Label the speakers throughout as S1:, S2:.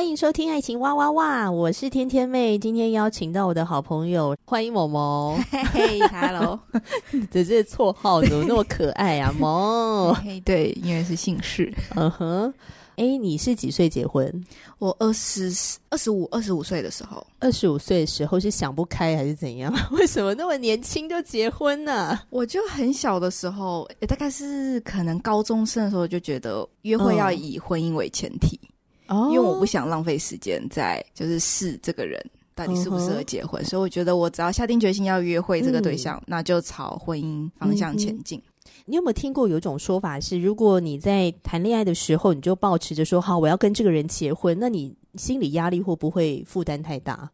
S1: 欢迎收听《爱情哇哇哇》，我是天天妹。今天邀请到我的好朋友，欢迎某某。
S2: 嘿，Hello，
S1: 这这绰号怎么那么可爱啊？某，
S2: 嘿，对，因为是姓氏。
S1: 嗯哼，哎，你是几岁结婚？
S2: 我二十二十五，二十五岁的时候。
S1: 二十五岁的时候是想不开还是怎样？为什么那么年轻就结婚呢、啊？
S2: 我就很小的时候，也大概是可能高中生的时候，就觉得约会要以婚姻为前提。嗯哦，因为我不想浪费时间在就是试这个人到底适不适合结婚，uh. 所以我觉得我只要下定决心要约会这个对象，嗯、那就朝婚姻方向前进。嗯、
S1: 你有没有听过有一种说法是，如果你在谈恋爱的时候，你就保持着说好我要跟这个人结婚，那你心理压力会不会负担太大？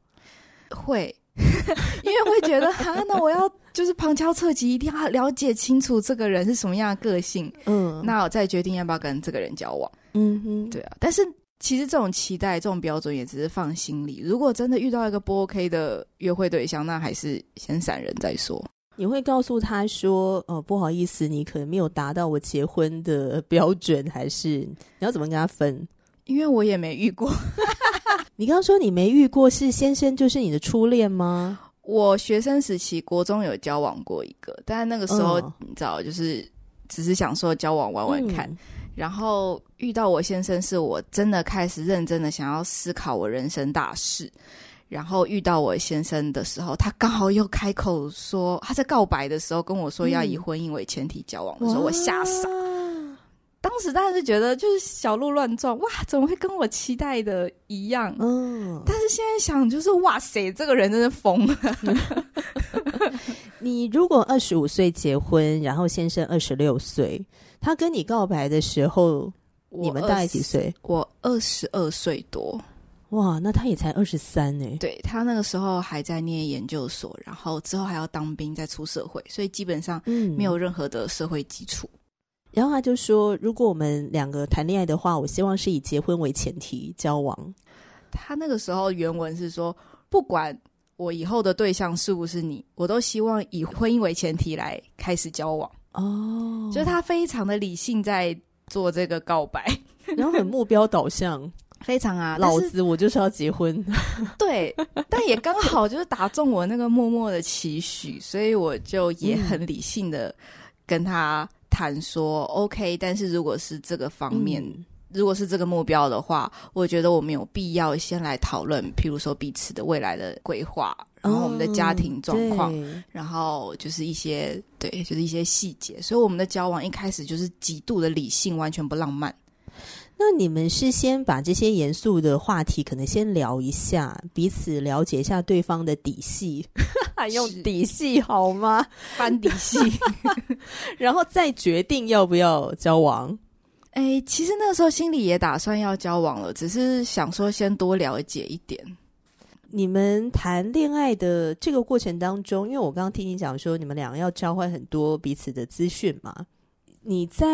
S2: 会，因为会觉得哈，那我要就是旁敲侧击，一定要了解清楚这个人是什么样的个性，嗯，那我再决定要不要跟这个人交往。嗯哼，对啊，但是。其实这种期待、这种标准也只是放心里。如果真的遇到一个不 OK 的约会对象，那还是先闪人再说。
S1: 你会告诉他说：“哦，不好意思，你可能没有达到我结婚的标准。”还是你要怎么跟他分？
S2: 因为我也没遇过。
S1: 你刚刚说你没遇过，是先生就是你的初恋吗？
S2: 我学生时期国中有交往过一个，但是那个时候、哦、你知道，就是只是想说交往玩玩看。嗯然后遇到我先生，是我真的开始认真的想要思考我人生大事。然后遇到我先生的时候，他刚好又开口说，他在告白的时候跟我说要以婚姻为前提交往的时候，我吓傻。当时当然是觉得就是小鹿乱撞，哇，怎么会跟我期待的一样？嗯，但是现在想，就是哇塞，这个人真是疯了。
S1: 你如果二十五岁结婚，然后先生二十六岁。他跟你告白的时候，你们大概几岁？
S2: 我二十二岁多。
S1: 哇，那他也才二十三呢。
S2: 对，他那个时候还在念研究所，然后之后还要当兵再出社会，所以基本上没有任何的社会基础。嗯。
S1: 然后他就说：“如果我们两个谈恋爱的话，我希望是以结婚为前提交往。”
S2: 他那个时候原文是说：“不管我以后的对象是不是你，我都希望以婚姻为前提来开始交往。”哦、oh，就是他非常的理性在做这个告白，
S1: 然后很目标导向，
S2: 非常啊，
S1: 老子我就是要结婚。
S2: 对，但也刚好就是打中我那个默默的期许，所以我就也很理性的跟他谈说、嗯、OK，但是如果是这个方面。嗯。如果是这个目标的话，我觉得我们有必要先来讨论，譬如说彼此的未来的规划，然后我们的家庭状况，哦、然后就是一些对，就是一些细节。所以我们的交往一开始就是极度的理性，完全不浪漫。
S1: 那你们是先把这些严肃的话题可能先聊一下，彼此了解一下对方的底细，还用底细好吗？
S2: 翻底细，
S1: 然后再决定要不要交往。
S2: 哎，其实那个时候心里也打算要交往了，只是想说先多了解一点。
S1: 你们谈恋爱的这个过程当中，因为我刚刚听你讲说，你们两个要交换很多彼此的资讯嘛。你在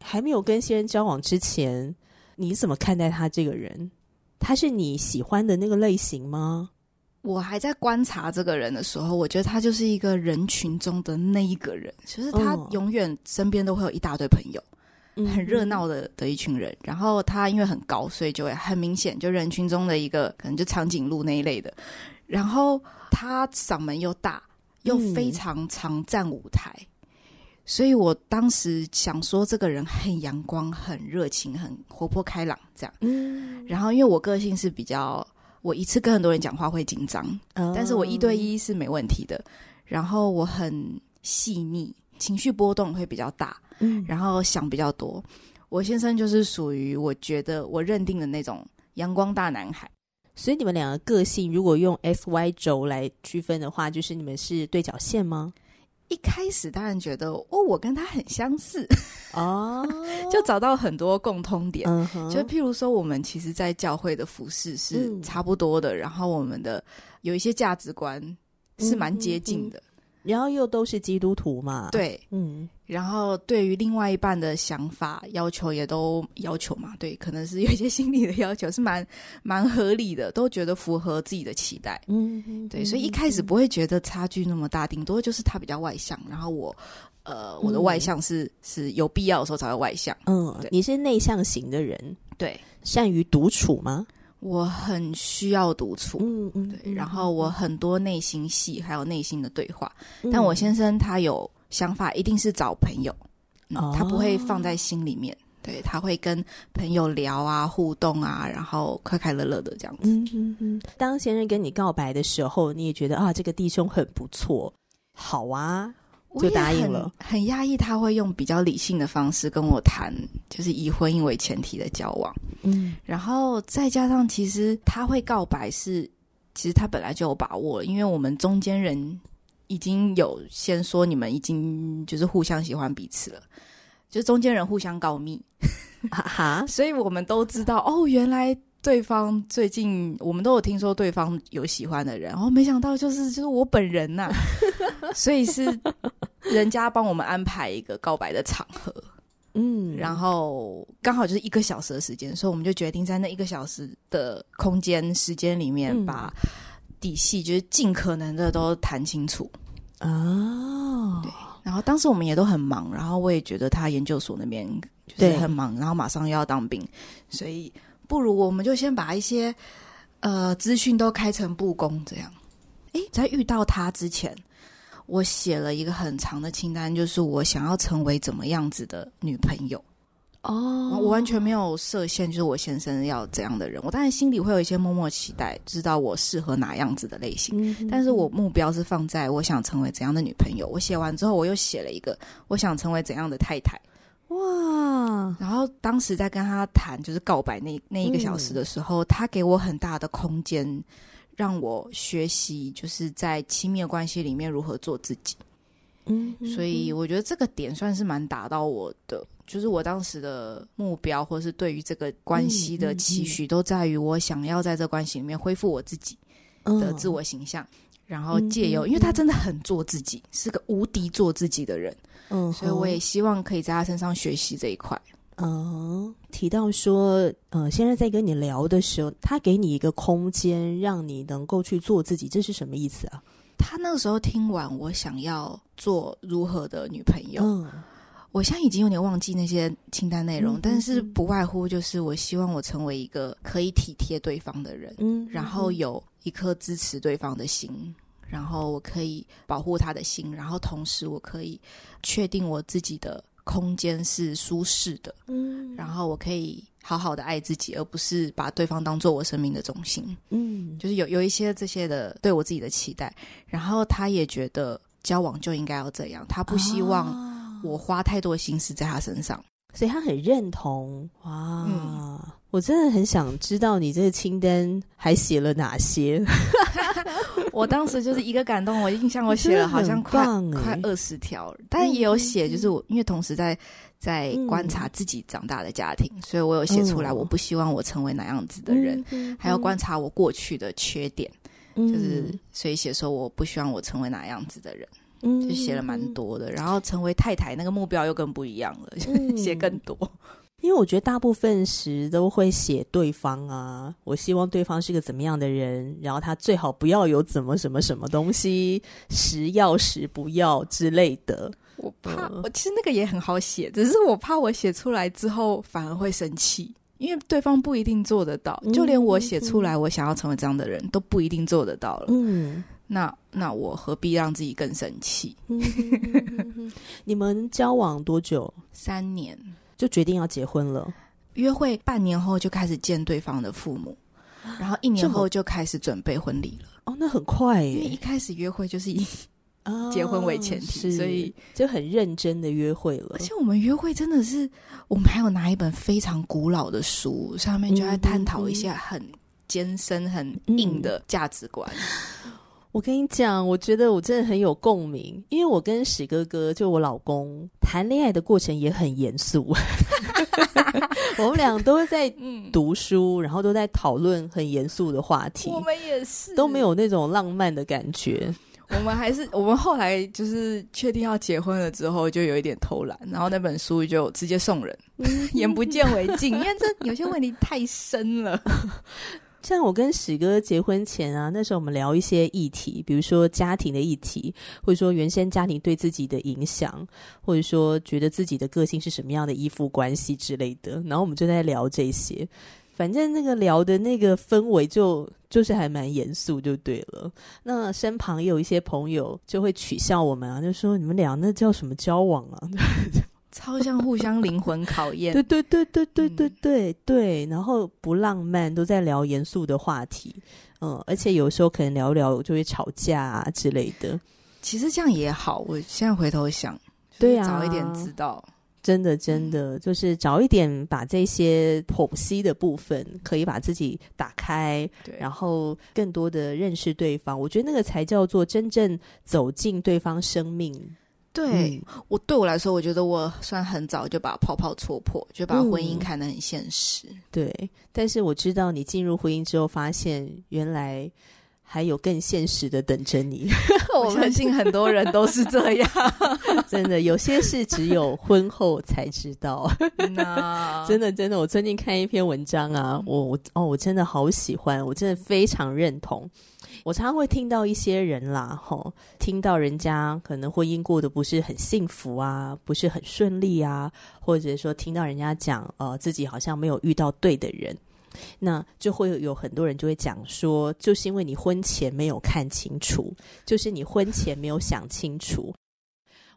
S1: 还没有跟新人交往之前，你怎么看待他这个人？他是你喜欢的那个类型吗？
S2: 我还在观察这个人的时候，我觉得他就是一个人群中的那一个人，就是他永远身边都会有一大堆朋友。很热闹的的一群人，然后他因为很高，所以就会很明显，就人群中的一个，可能就长颈鹿那一类的。然后他嗓门又大，又非常常站舞台，嗯，所以我当时想说，这个人很阳光、很热情、很活泼开朗，这样。嗯。然后因为我个性是比较，我一次跟很多人讲话会紧张，哦，但是我一对一是没问题的。然后我很细腻，情绪波动会比较大。嗯，然后想比较多。我先生就是属于我觉得我认定的那种阳光大男孩，
S1: 所以你们两个个性，如果用 X Y 轴来区分的话，就是你们是对角线吗？
S2: 一开始当然觉得哦，我跟他很相似
S1: 哦，
S2: 就找到很多共通
S1: 点。
S2: 就譬如说，我们其实，在教会的服饰是差不多的，嗯、然后我们的有一些价值观是蛮接近的。
S1: 然后又都是基督徒嘛，
S2: 对，嗯，然后对于另外一半的想法要求也都要求嘛，对，可能是有一些心理的要求是蛮蛮合理的，都觉得符合自己的期待，嗯，嗯对，所以一开始不会觉得差距那么大，顶多就是他比较外向，然后我，呃，我的外向是、嗯、是有必要的时候才会外向，
S1: 嗯，你是内向型的人，
S2: 对，
S1: 善于独处吗？
S2: 我很需要独处，嗯嗯，对，
S1: 嗯、
S2: 然后我很多内心戏，还有内心的对话。嗯、但我先生他有想法，一定是找朋友，嗯哦、他不会放在心里面。对，他会跟朋友聊啊，互动啊，然后快快乐乐的这样子。
S1: 嗯嗯嗯。当先生跟你告白的时候，你也觉得啊，这个弟兄很不错，好啊。就答应了，
S2: 很压抑。他会用比较理性的方式跟我谈，就是以婚姻为前提的交往。嗯，然后再加上，其实他会告白是，其实他本来就有把握了，因为我们中间人已经有先说你们已经就是互相喜欢彼此了，就中间人互相告密，哈哈，所以我们都知道哦，原来。对方最近我们都有听说对方有喜欢的人，然后没想到就是就是我本人呐、啊，所以是人家帮我们安排一个告白的场合，嗯，然后刚好就是一个小时的时间，所以我们就决定在那一个小时的空间时间里面把底细就是尽可能的都谈清楚
S1: 哦，
S2: 对，然后当时我们也都很忙，然后我也觉得他研究所那边就是很忙，然后马上又要当兵，所以。不如我们就先把一些呃资讯都开诚布公，这样。诶，在遇到他之前，我写了一个很长的清单，就是我想要成为怎么样子的女朋友。哦，我完全没有设限，就是我先生要怎样的人。我当然心里会有一些默默期待，知道我适合哪样子的类型。但是我目标是放在我想成为怎样的女朋友。我写完之后，我又写了一个我想成为怎样的太太。哇！然后当时在跟他谈，就是告白那那一个小时的时候，嗯、他给我很大的空间，让我学习，就是在亲密关系里面如何做自己。所以我觉得这个点算是蛮打到我的，就是我当时的目标，或是对于这个关系的期许，都在于我想要在这关系里面恢复我自己的自我形象，嗯、然后借由，因为他真的很做自己，是个无敌做自己的人。嗯，所以我也希望可以在他身上学习这一块。
S1: 嗯，提到说，呃，现在在跟你聊的时候，他给你一个空间，让你能够去做自己，这是什么意思啊？
S2: 他那个时候听完我想要做如何的女朋友，嗯，我现在已经有点忘记那些清单内容，嗯，但是不外乎就是我希望我成为一个可以体贴对方的人，嗯，然后有一颗支持对方的心。然后我可以保护他的心，然后同时我可以确定我自己的空间是舒适的，嗯，然后我可以好好的爱自己，而不是把对方当做我生命的中心，嗯，就是有有一些这些的对我自己的期待，然后他也觉得交往就应该要这样，他不希望我花太多心思在他身上，
S1: 所以他很认同，哇。嗯我真的很想知道你这个清单还写了哪些。
S2: 我当时就是一个感动，我印象我写了好像快快二十条，但也有写，就是我因为同时在在观察自己长大的家庭，嗯、所以我有写出来，我不希望我成为哪样子的人，嗯、还要观察我过去的缺点，嗯、就是所以写说我不希望我成为哪样子的人，嗯、就写了蛮多的。然后成为太太那个目标又更不一样了，嗯、写更多。
S1: 因为我觉得大部分时都会写对方啊，我希望对方是个怎么样的人，然后他最好不要有怎么什么什么东西，时要时不要之类的。
S2: 我怕，我其实那个也很好写，只是我怕我写出来之后反而会生气，因为对方不一定做得到，就连我写出来我想要成为这样的人都不一定做得到了。嗯，那那我何必让自己更生气？
S1: 你们交往多久？
S2: 三年。
S1: 就决定要结婚了，
S2: 约会半年后就开始见对方的父母，然后一年后就开始准备婚礼了。
S1: 哦，那很快耶！
S2: 因为一开始约会就是以结婚为前提，哦、所以
S1: 就很认真的约会了。
S2: 而且我们约会真的是，我们还有拿一本非常古老的书，上面就在探讨一些很艰深、很硬的价值观。
S1: 嗯、我跟你讲，我觉得我真的很有共鸣，因为我跟史哥哥，就我老公谈恋爱的过程也很严肃。我们俩都在读书，然后都在讨论很严肃的话题。
S2: 我们也是，
S1: 都没有那种浪漫的感觉。
S2: 我们还是，我们后来就是确定要结婚了之后，就有一点偷懒，然后那本书就直接送人，眼不见为净，因为这有些问题太深了。
S1: 像我跟史哥结婚前啊，那时候我们聊一些议题，比如说家庭的议题，或者说原生家庭对自己的影响，或者说觉得自己的个性是什么样的依附关系之类的，然后我们就在聊这些。反正那个聊的那个氛围就就是还蛮严肃，就对了。那身旁也有一些朋友就会取笑我们啊，就说你们俩那叫什么交往啊？
S2: 超像互相灵魂考验。
S1: 对对对对对对对对。然后不浪漫，都在聊严肃的话题。嗯，而且有时候可能聊聊就会吵架啊之类的。
S2: 其实这样也好。我现在回头想，
S1: 对啊，
S2: 早一点知道。
S1: 真的，真的，就是早一点把这些剖析的部分，可以把自己打
S2: 开，
S1: 然后更多的认识对方。我觉得那个才叫做真正走进对方生命。
S2: 对、嗯、我对我来说，我觉得我算很早就把泡泡戳破，就把婚姻看得很现实。
S1: 嗯、对，但是我知道你进入婚姻之后，发现原来。还有更现实的等着你，
S2: 我相信很多人都是这样。
S1: 真的，有些事只有婚后才知道。真的，真的，我最近看一篇文章啊，我我哦，我真的好喜欢，我真的非常认同。我常常会听到一些人啦，吼，听到人家可能婚姻过得不是很幸福啊，不是很顺利啊，或者说听到人家讲，呃，自己好像没有遇到对的人。那就会有很多人就会讲说，就是因为你婚前没有看清楚，就是你婚前没有想清楚。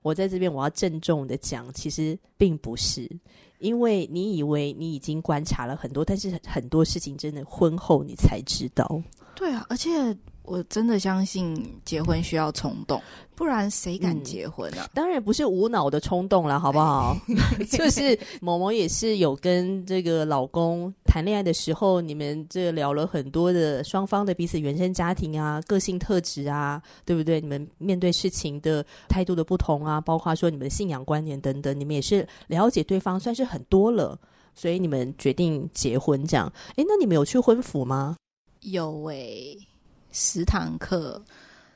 S1: 我在这边我要郑重的讲，其实并不是，因为你以为你已经观察了很多，但是很多事情真的婚后你才知道。
S2: 对啊，而且。我真的相信结婚需要冲动，不然谁敢结婚啊？
S1: 嗯，当然不是无脑的冲动了，好不好？就是某某也是有跟这个老公谈恋爱的时候，你们这聊了很多的双方的彼此原生家庭啊、个性特质啊，对不对？你们面对事情的态度的不同啊，包括说你们的信仰观念等等，你们也是了解对方算是很多了，所以你们决定结婚这样。诶，那你们有去婚服吗？
S2: 有诶、欸。十堂课，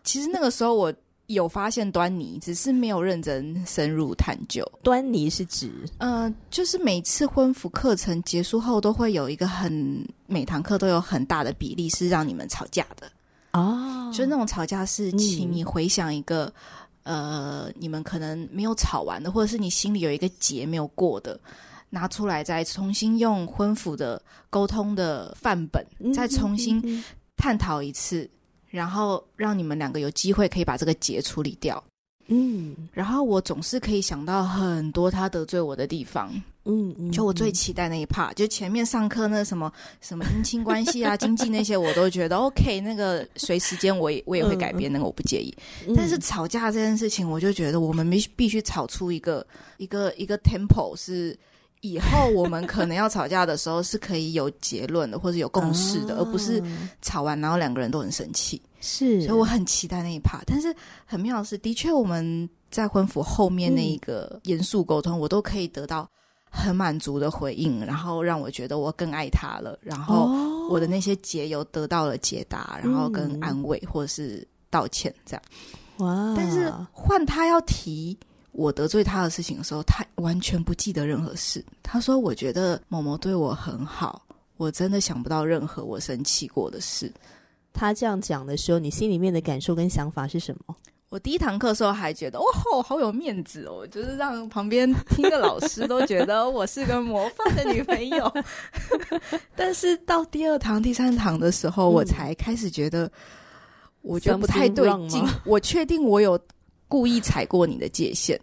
S2: 其实那个时候我有发现端倪，只是没有认真深入探究。
S1: 端倪是指，
S2: 嗯、呃，就是每次婚服课程结束后，都会有一个很每堂课都有很大的比例是让你们吵架的
S1: 哦，
S2: 就是那种吵架是，请你回想一个、嗯，呃，你们可能没有吵完的，或者是你心里有一个结没有过的，拿出来再重新用婚服的沟通的范本，再重新。探讨一次，然后让你们两个有机会可以把这个结处理掉。
S1: 嗯，
S2: 然后我总是可以想到很多他得罪我的地方。
S1: 嗯嗯，
S2: 就我最期待那一 part，就前面上课那什么什么姻亲关系啊、经济那些，我都觉得 OK。那个随时间我也我也会改变，那个我不介意。嗯。但是吵架这件事情，我就觉得我们必必须吵出一个一个一个 tempo 是。以后我们可能要吵架的时候是可以有结论的，或者有共识的，而不是吵完然后两个人都很生气。
S1: 是，
S2: 所以我很期待那一趴。但是很妙的是，的确我们在婚服后面那一个严肃沟通，我都可以得到很满足的回应，然后让我觉得我更爱他了。然后我的那些结有得到了解答，然后跟安慰或者是道歉这样。
S1: 哇！
S2: 但是换他要提。我得罪他的事情的时候，他完全不记得任何事。他说：“我觉得某某对我很好，我真的想不到任何我生气过的事。”
S1: 他这样讲的时候，你心里面的感受跟想法是什么？
S2: 我第一堂课的时候还觉得，哇，好有面子哦，就是让旁边听的老师都觉得我是个模范的女朋友。但是到第二堂、第三堂的时候，嗯，我才开始觉得，我觉得不太对劲。我确定我有。故意踩过你的界限，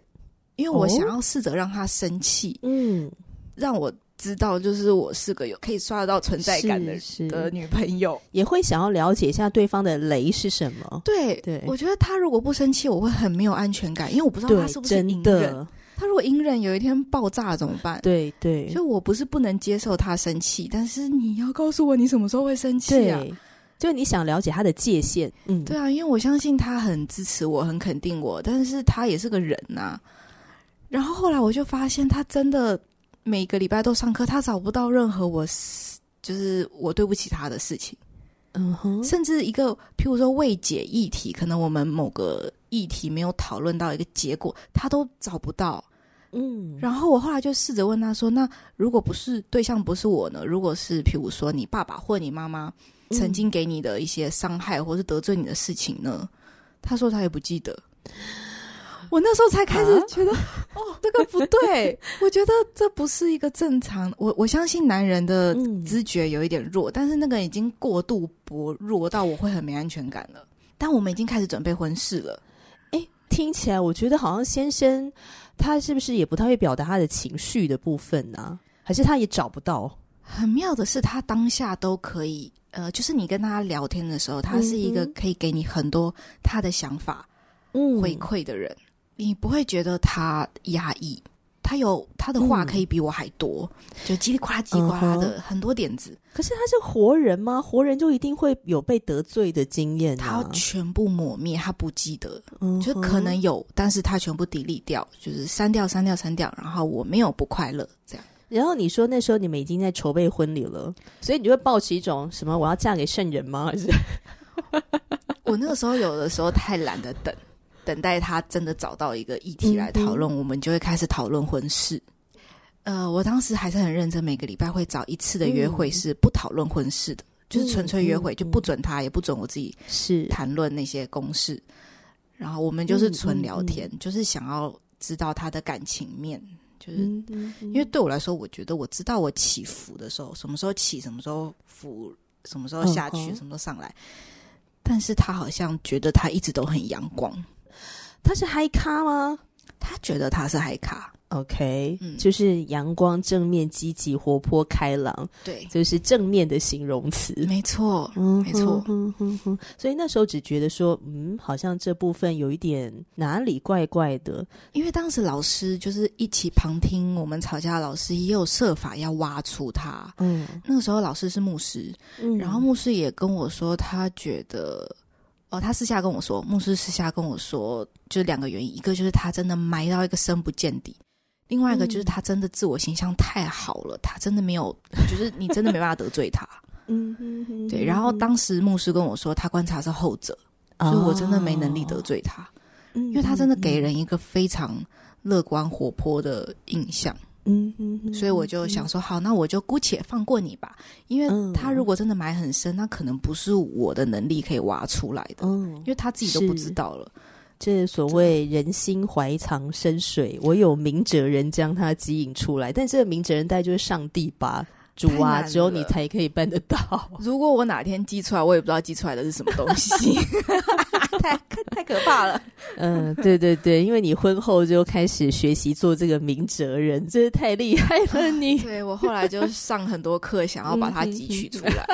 S2: 因为我想要试着让他生气，
S1: 嗯，
S2: 让我知道，就是我是个有可以刷得到存在感的的女朋友，
S1: 也会想要了解一下对方的雷是什么。
S2: 对对，我觉得他如果不生气，我会很没有安全感，因为我不知道他是不是隐忍。他如果隐忍有一天爆炸怎么办？
S1: 对对，
S2: 所以我不是不能接受他生气，但是你要告诉我你什么时候会生气啊？
S1: 就你想了解他的界限，嗯，
S2: 对啊，因为我相信他很支持我，很肯定我，但是他也是个人呐、啊。然后后来我就发现，他真的每个礼拜都上课，他找不到任何我就是我对不起他的事情，嗯哼，甚至一个譬如说未解议题，可能我们某个议题没有讨论到一个结果，他都找不到，嗯。然后我后来就试着问他说：“那如果不是对象不是我呢？如果是譬如说你爸爸或你妈妈？”曾经给你的一些伤害，或是得罪你的事情呢？他说他也不记得。我那时候才开始觉得，啊、哦，这个不对。我觉得这不是一个正常。我我相信男人的知觉有一点弱，嗯、但是那个已经过度薄弱到我会很没安全感了。但我们已经开始准备婚事了。
S1: 诶，听起来我觉得好像先生他是不是也不太会表达他的情绪的部分呢、啊？还是他也找不到？
S2: 很妙的是，他当下都可以。呃，就是你跟他聊天的时候，他是一个可以给你很多他的想法、嗯、回馈的人，你不会觉得他压抑，他有他的话可以比我还多，嗯、就叽里呱啦叽里呱啦的很多点子。
S1: 可是他是活人吗？活人就一定会有被得罪的经验、
S2: 啊？他全部抹灭，他不记得，嗯、就可能有，但是他全部 delete 掉，就是删掉、删掉、删掉，然后我没有不快乐这样。
S1: 然后你说那时候你们已经在筹备婚礼了，所以你就会抱持一种什么我要嫁给圣人吗？还是
S2: 我那个时候有的时候太懒得等，等待他真的找到一个议题来讨论，嗯嗯我们就会开始讨论婚事。呃，我当时还是很认真，每个礼拜会找一次的约会是不讨论婚事的，嗯、就是纯粹约会，就不准他，也不准我自己是谈论那些公事。然后我们就是纯聊天，就是想要知道他的感情面。就是因为对我来说，我觉得我知道我起伏的时候，什么时候起，什么时候伏，什么时候下去，什么时候上来。但是他好像觉得他一直都很阳光。
S1: 他是嗨咖吗？
S2: 他觉得他是嗨咖。
S1: OK，嗯，就是阳光、正面、积极、活泼、开朗，
S2: 对，
S1: 就是正面的形容词，
S2: 没错，嗯，没错，
S1: 嗯哼哼。所以那时候只觉得说，嗯，好像这部分有一点哪里怪怪的，
S2: 因为当时老师就是一起旁听我们吵架的老师，也有设法要挖出他。嗯，那个时候老师是牧师，嗯，然后牧师也跟我说，他觉得，哦，他私下跟我说，牧师私下跟我说，就两个原因，一个就是他真的埋到一个深不见底。另外一个就是他真的自我形象太好了，嗯、他真的没有，就是你真的没办法得罪他。嗯对。然后当时牧师跟我说，他观察是后者，哦、所以我真的没能力得罪他，嗯、因为他真的给人一个非常乐观活泼的印象。嗯哼，哼，所以我就想说，好，那我就姑且放过你吧，因为他如果真的埋很深，那可能不是我的能力可以挖出来的，嗯，因为他自己都不知道了。
S1: 这所谓人心怀藏深水，我有明哲人将他吸引出来。但这个明哲人，大概就是上帝吧，主啊，只有你才可以办得到。
S2: 如果我哪天寄出来，我也不知道寄出来的是什么东西，太太可怕了。
S1: 嗯，对对对，因为你婚后就开始学习做这个明哲人，真是太厉害了你。
S2: 对我后来就上很多课，想要把它汲取出来。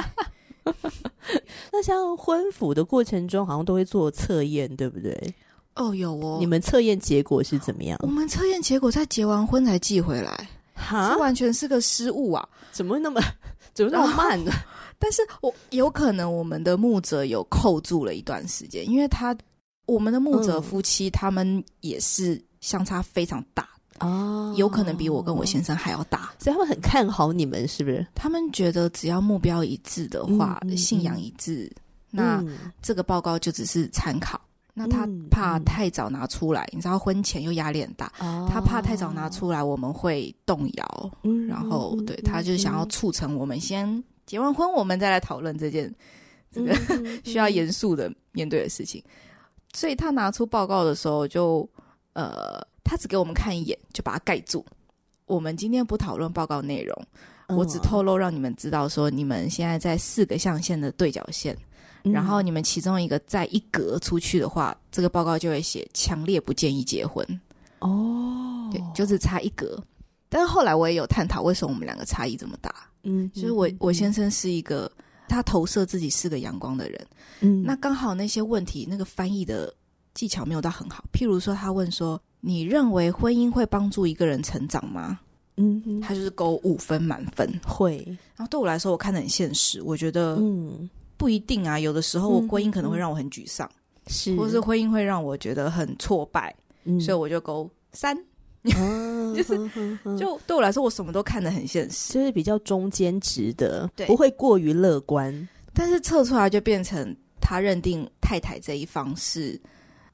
S1: 那像婚服的过程中，好像都会做测验，对不对？
S2: 哦，有哦。
S1: 你们测验结果是怎么样？
S2: 我们测验结果在结完婚才寄回来，哈，这完全是个失误啊！
S1: 怎么那么 怎么那么慢呢？
S2: 但是我有可能我们的牧者有扣住了一段时间，因为他我们的牧者夫妻他们也是相差非常大哦，有可能比我跟我先生还要大，
S1: 所以他们很看好你们，是不是？
S2: 他们觉得只要目标一致的话，信仰一致，那这个报告就只是参考。那他怕太早拿出来，嗯、你知道婚前又压力很大，哦、他怕太早拿出来我们会动摇，嗯、然后对，他就想要促成我们先结完婚，我们再来讨论这件这个、嗯、需要严肃的面对的事情。所以他拿出报告的时候就，就呃，他只给我们看一眼，就把它盖住。我们今天不讨论报告内容，嗯、我只透露让你们知道说，你们现在在四个象限的对角线。然后你们其中一个再一格出去的话，这个报告就会写强烈不建议结婚。哦，对，就是差一格。但是后来我也有探讨，为什么我们两个差异这么大？嗯，就是我我先生是一个他投射自己是个阳光的人。嗯，那刚好那些问题那个翻译的技巧没有到很好。譬如说，他问说：“你认为婚姻会帮助一个人成长吗？
S1: 嗯，
S2: 他就是勾五分满分
S1: 会。
S2: 然后对我来说，我看得很现实，我觉得嗯不一定啊，有的时候婚姻可能会让我很沮丧，是、嗯，或是婚姻会让我觉得很挫败，嗯、所以我就勾三。嗯、就是，就对我来说，我什么都看得很现实，
S1: 就是比较中间值的，对，不会过于乐观。
S2: 但是测出来就变成他认定太太这一方是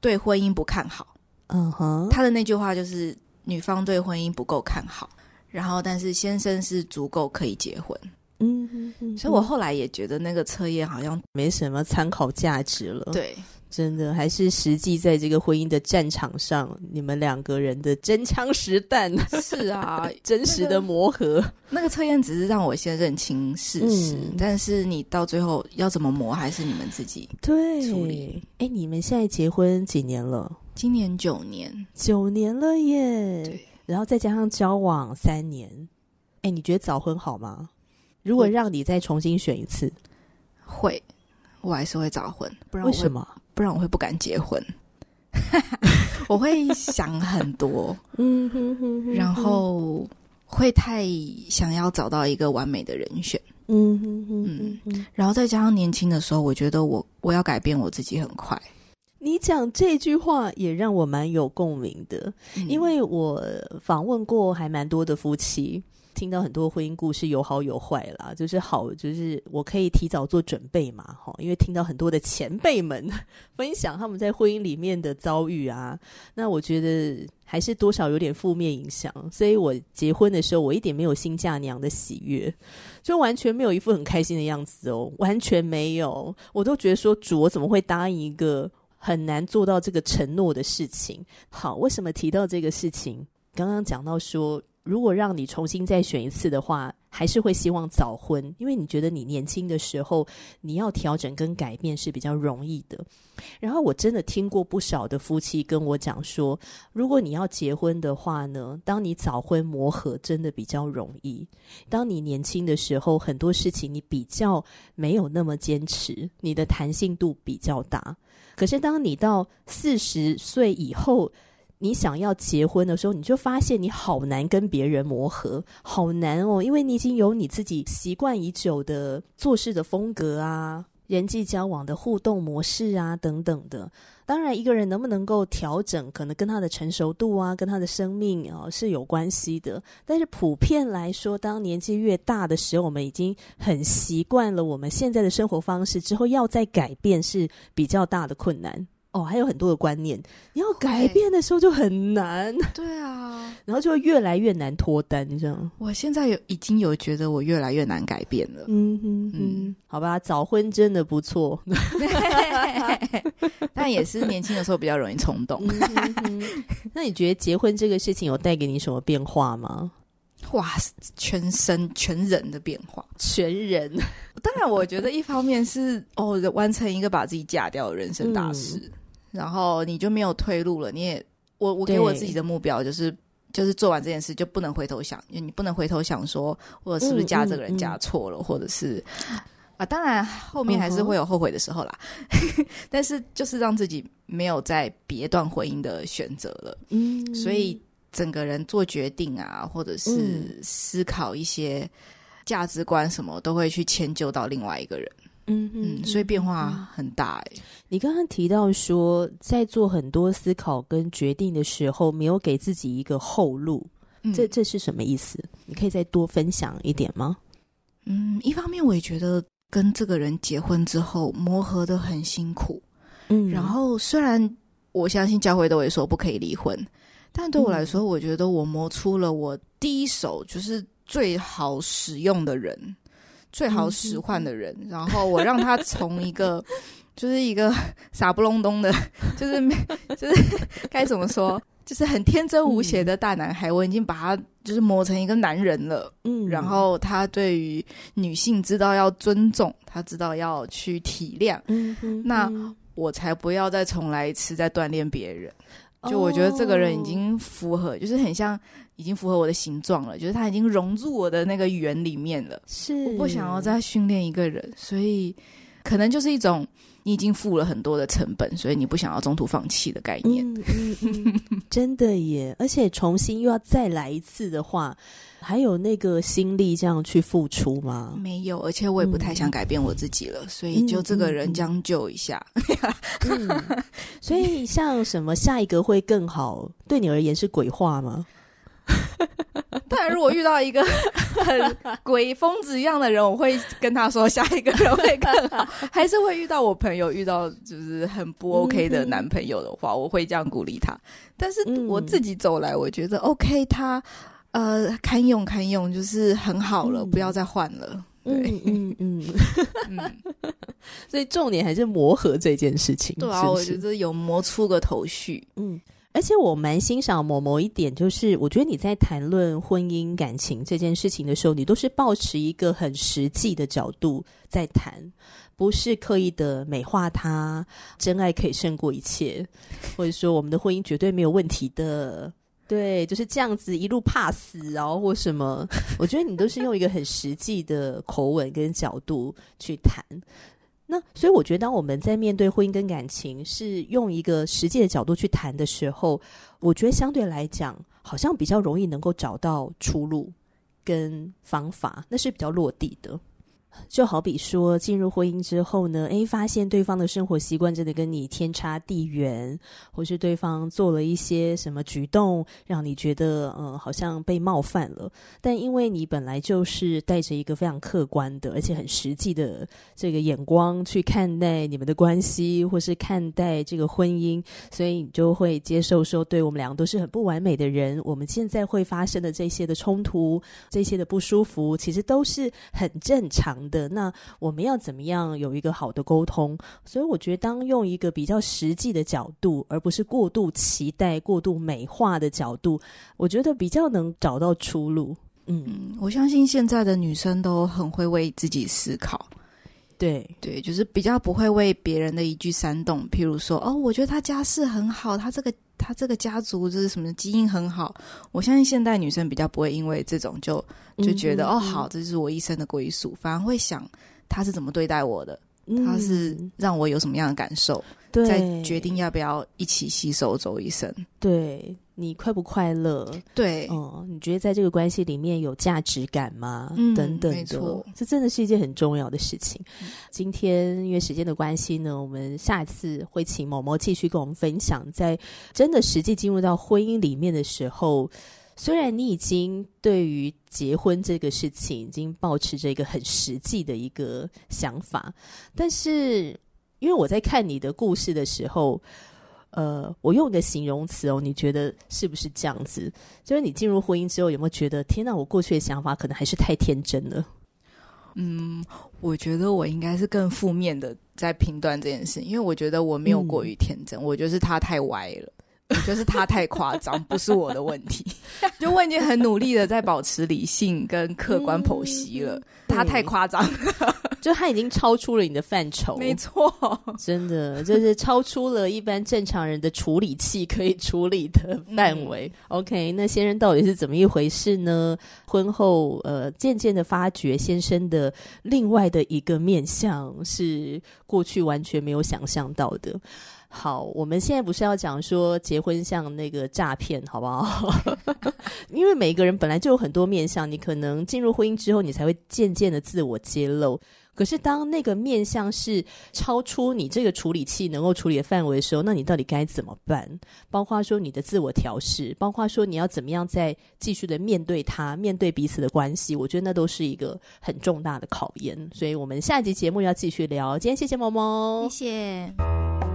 S2: 对婚姻不看好。嗯哼，他的那句话就是女方对婚姻不够看好，然后但是先生是足够可以结婚。嗯哼哼，所以我后来也觉得那个测验好像
S1: 没什么参考价值了。
S2: 对。
S1: 真的还是实际在这个婚姻的战场上，你们两个人的真枪实弹
S2: 是啊，
S1: 真实的磨合。
S2: 那个测验只是让我先认清事实，嗯，但是你到最后要怎么磨，还是你们自己对处理。
S1: 哎，你们现在结婚几年了？
S2: 今年九年，
S1: 九年了耶。对，然后再加上交往三年，哎，你觉得早婚好吗？如果让你再重新选一次，
S2: 会，我还是会早婚。不然
S1: 为什么？
S2: 不然我会不敢结婚，我会想很多，嗯哼哼哼，然后会太想要找到一个完美的人选，嗯哼哼哼，嗯，然后再加上年轻的时候，我觉得我我要改变我自己很快。
S1: 你讲这句话也让我蛮有共鸣的，嗯，因为我访问过还蛮多的夫妻。听到很多婚姻故事，有好有坏啦。就是好，就是我可以提早做准备嘛，哈。因为听到很多的前辈们分享他们在婚姻里面的遭遇啊，那我觉得还是多少有点负面影响。所以我结婚的时候，我一点没有新嫁娘的喜悦，就完全没有一副很开心的样子哦，完全没有。我都觉得说，主，我怎么会答应一个很难做到这个承诺的事情？好，为什么提到这个事情？刚刚讲到说。如果让你重新再选一次的话，还是会希望早婚，因为你觉得你年轻的时候你要调整跟改变是比较容易的。然后我真的听过不少的夫妻跟我讲说，如果你要结婚的话呢，当你早婚磨合真的比较容易。当你年轻的时候，很多事情你比较没有那么坚持，你的弹性度比较大。可是当你到四十岁以后，你想要结婚的时候，你就发现你好难跟别人磨合，好难哦，因为你已经有你自己习惯已久的做事的风格啊，人际交往的互动模式啊等等的。当然，一个人能不能够调整，可能跟他的成熟度啊，跟他的生命啊是有关系的。但是普遍来说，当年纪越大的时候，我们已经很习惯了我们现在的生活方式，之后要再改变是比较大的困难。哦，还有很多的观念，你要改变的时候就很难。
S2: 对啊，
S1: 然后就会越来越难脱单，这样。
S2: 我现在有已经有觉得我越来越难改变了。嗯
S1: 哼嗯嗯，好吧，早婚真的不错，
S2: 但也是年轻的时候比较容易冲动。
S1: 嗯、那你觉得结婚这个事情有带给你什么变化吗？
S2: 哇，全身全人的变化，
S1: 全人。
S2: 当然，我觉得一方面是哦，完成一个把自己嫁掉的人生大事。嗯然后你就没有退路了，你也我我给我自己的目标就是就是做完这件事就不能回头想，你不能回头想说我是不是加这个人加错了，嗯嗯嗯、或者是啊，当然后面还是会有后悔的时候啦，嗯、但是就是让自己没有在别段婚姻的选择了，嗯，所以整个人做决定啊，或者是思考一些价值观什么，都会去迁就到另外一个人。嗯嗯，所以变化很大哎、欸。
S1: 你刚刚提到说，在做很多思考跟决定的时候，没有给自己一个后路，嗯、这这是什么意思？你可以再多分享一点吗？
S2: 嗯，一方面我也觉得跟这个人结婚之后磨合的很辛苦，嗯，然后虽然我相信教会都会说不可以离婚，但对我来说，我觉得我磨出了我第一手就是最好使用的人。最好使唤的人，嗯、然后我让他从一个 就是一个 傻不隆咚的，就是没就是该怎么说，就是很天真无邪的大男孩，嗯、我已经把他就是磨成一个男人了。嗯，然后他对于女性知道要尊重，他知道要去体谅。嗯哼，那我才不要再重来一次再锻炼别人。就我觉得这个人已经符合，哦、就是很像。已经符合我的形状了，就是它已经融入我的那个圆里面了。是，我不想要再训练一个人，所以可能就是一种你已经付了很多的成本，所以你不想要中途放弃的概念。
S1: 嗯嗯嗯、真的耶！而且重新又要再来一次的话，还有那个心力这样去付出吗？
S2: 没有，而且我也不太想改变我自己了，嗯、所以就这个人将就一下。
S1: 所以像什么下一个会更好，对你而言是鬼话吗？
S2: 当然，如果遇到一个很鬼疯子一样的人，我会跟他说下一个人会更好。还是会遇到我朋友遇到就是很不 OK 的男朋友的话，嗯、我会这样鼓励他。但是我自己走来，我觉得 OK，他呃堪用堪用，就是很好了，嗯、不要再换了。对，
S1: 嗯嗯 嗯，所以重点还是磨合这件事情。
S2: 对啊，是是我觉得有磨出个头绪。嗯。
S1: 而且我蛮欣赏某某一点，就是我觉得你在谈论婚姻感情这件事情的时候，你都是抱持一个很实际的角度在谈，不是刻意的美化它，真爱可以胜过一切，或者说我们的婚姻绝对没有问题的，对，就是这样子一路怕死然后，或什么，我觉得你都是用一个很实际的口吻跟角度去谈。那所以我觉得，当我们在面对婚姻跟感情，是用一个实际的角度去谈的时候，我觉得相对来讲，好像比较容易能够找到出路跟方法，那是比较落地的。就好比说，进入婚姻之后呢，诶，发现对方的生活习惯真的跟你天差地远，或是对方做了一些什么举动，让你觉得，嗯，好像被冒犯了。但因为你本来就是带着一个非常客观的，而且很实际的这个眼光去看待你们的关系，或是看待这个婚姻，所以你就会接受说，对我们两个都是很不完美的人，我们现在会发生的这些的冲突，这些的不舒服，其实都是很正常的。那我们要怎么样有一个好的沟通？所以我觉得，当用一个比较实际的角度，而不是过度期待、过度美化的角度，我觉得比较能找到出路。嗯，
S2: 嗯，我相信现在的女生都很会为自己思考。
S1: 对。
S2: 对，就是比较不会为别人的一句煽动，譬如说，哦，我觉得他家世很好，他这个他这个家族就是什么基因很好。我相信现代女生比较不会因为这种就就觉得，嗯、哦，好，这是我一生的归宿，反而会想他是怎么对待我的，嗯、他是让我有什么样的感受，
S1: 对
S2: 再决定要不要一起携手走一生。
S1: 对。你快不快乐？
S2: 对，
S1: 哦、嗯，你觉得在这个关系里面有价值感吗？嗯、等等的，这真的是一件很重要的事情。嗯、今天因为时间的关系呢，我们下一次会请某某继续跟我们分享，在真的实际进入到婚姻里面的时候，虽然你已经对于结婚这个事情已经保持着一个很实际的一个想法，但是因为我在看你的故事的时候。呃，我用一个形容词哦，你觉得是不是这样子？就是你进入婚姻之后，有没有觉得天哪，我过去的想法可能还是太天真了？
S2: 嗯，我觉得我应该是更负面的在评断这件事，因为我觉得我没有过于天真，嗯、我就是他太歪了。就是他太夸张，不是我的问题。就我已经很努力的在保持理性跟客观剖析了，嗯、他太夸张了，
S1: 就他已经超出了你的范畴。
S2: 没错，
S1: 真的就是超出了一般正常人的处理器可以处理的范围。嗯、OK，那先生到底是怎么一回事呢？婚后呃，渐渐的发觉先生的另外的一个面相是过去完全没有想象到的。好，我们现在不是要讲说结婚像那个诈骗，好不好？因为每一个人本来就有很多面相，你可能进入婚姻之后，你才会渐渐的自我揭露。可是当那个面相是超出你这个处理器能够处理的范围的时候，那你到底该怎么办？包括说你的自我调试，包括说你要怎么样再继续的面对他，面对彼此的关系，我觉得那都是一个很重大的考验。所以我们下一集节目要继续聊。今天谢谢萌萌，
S2: 谢谢。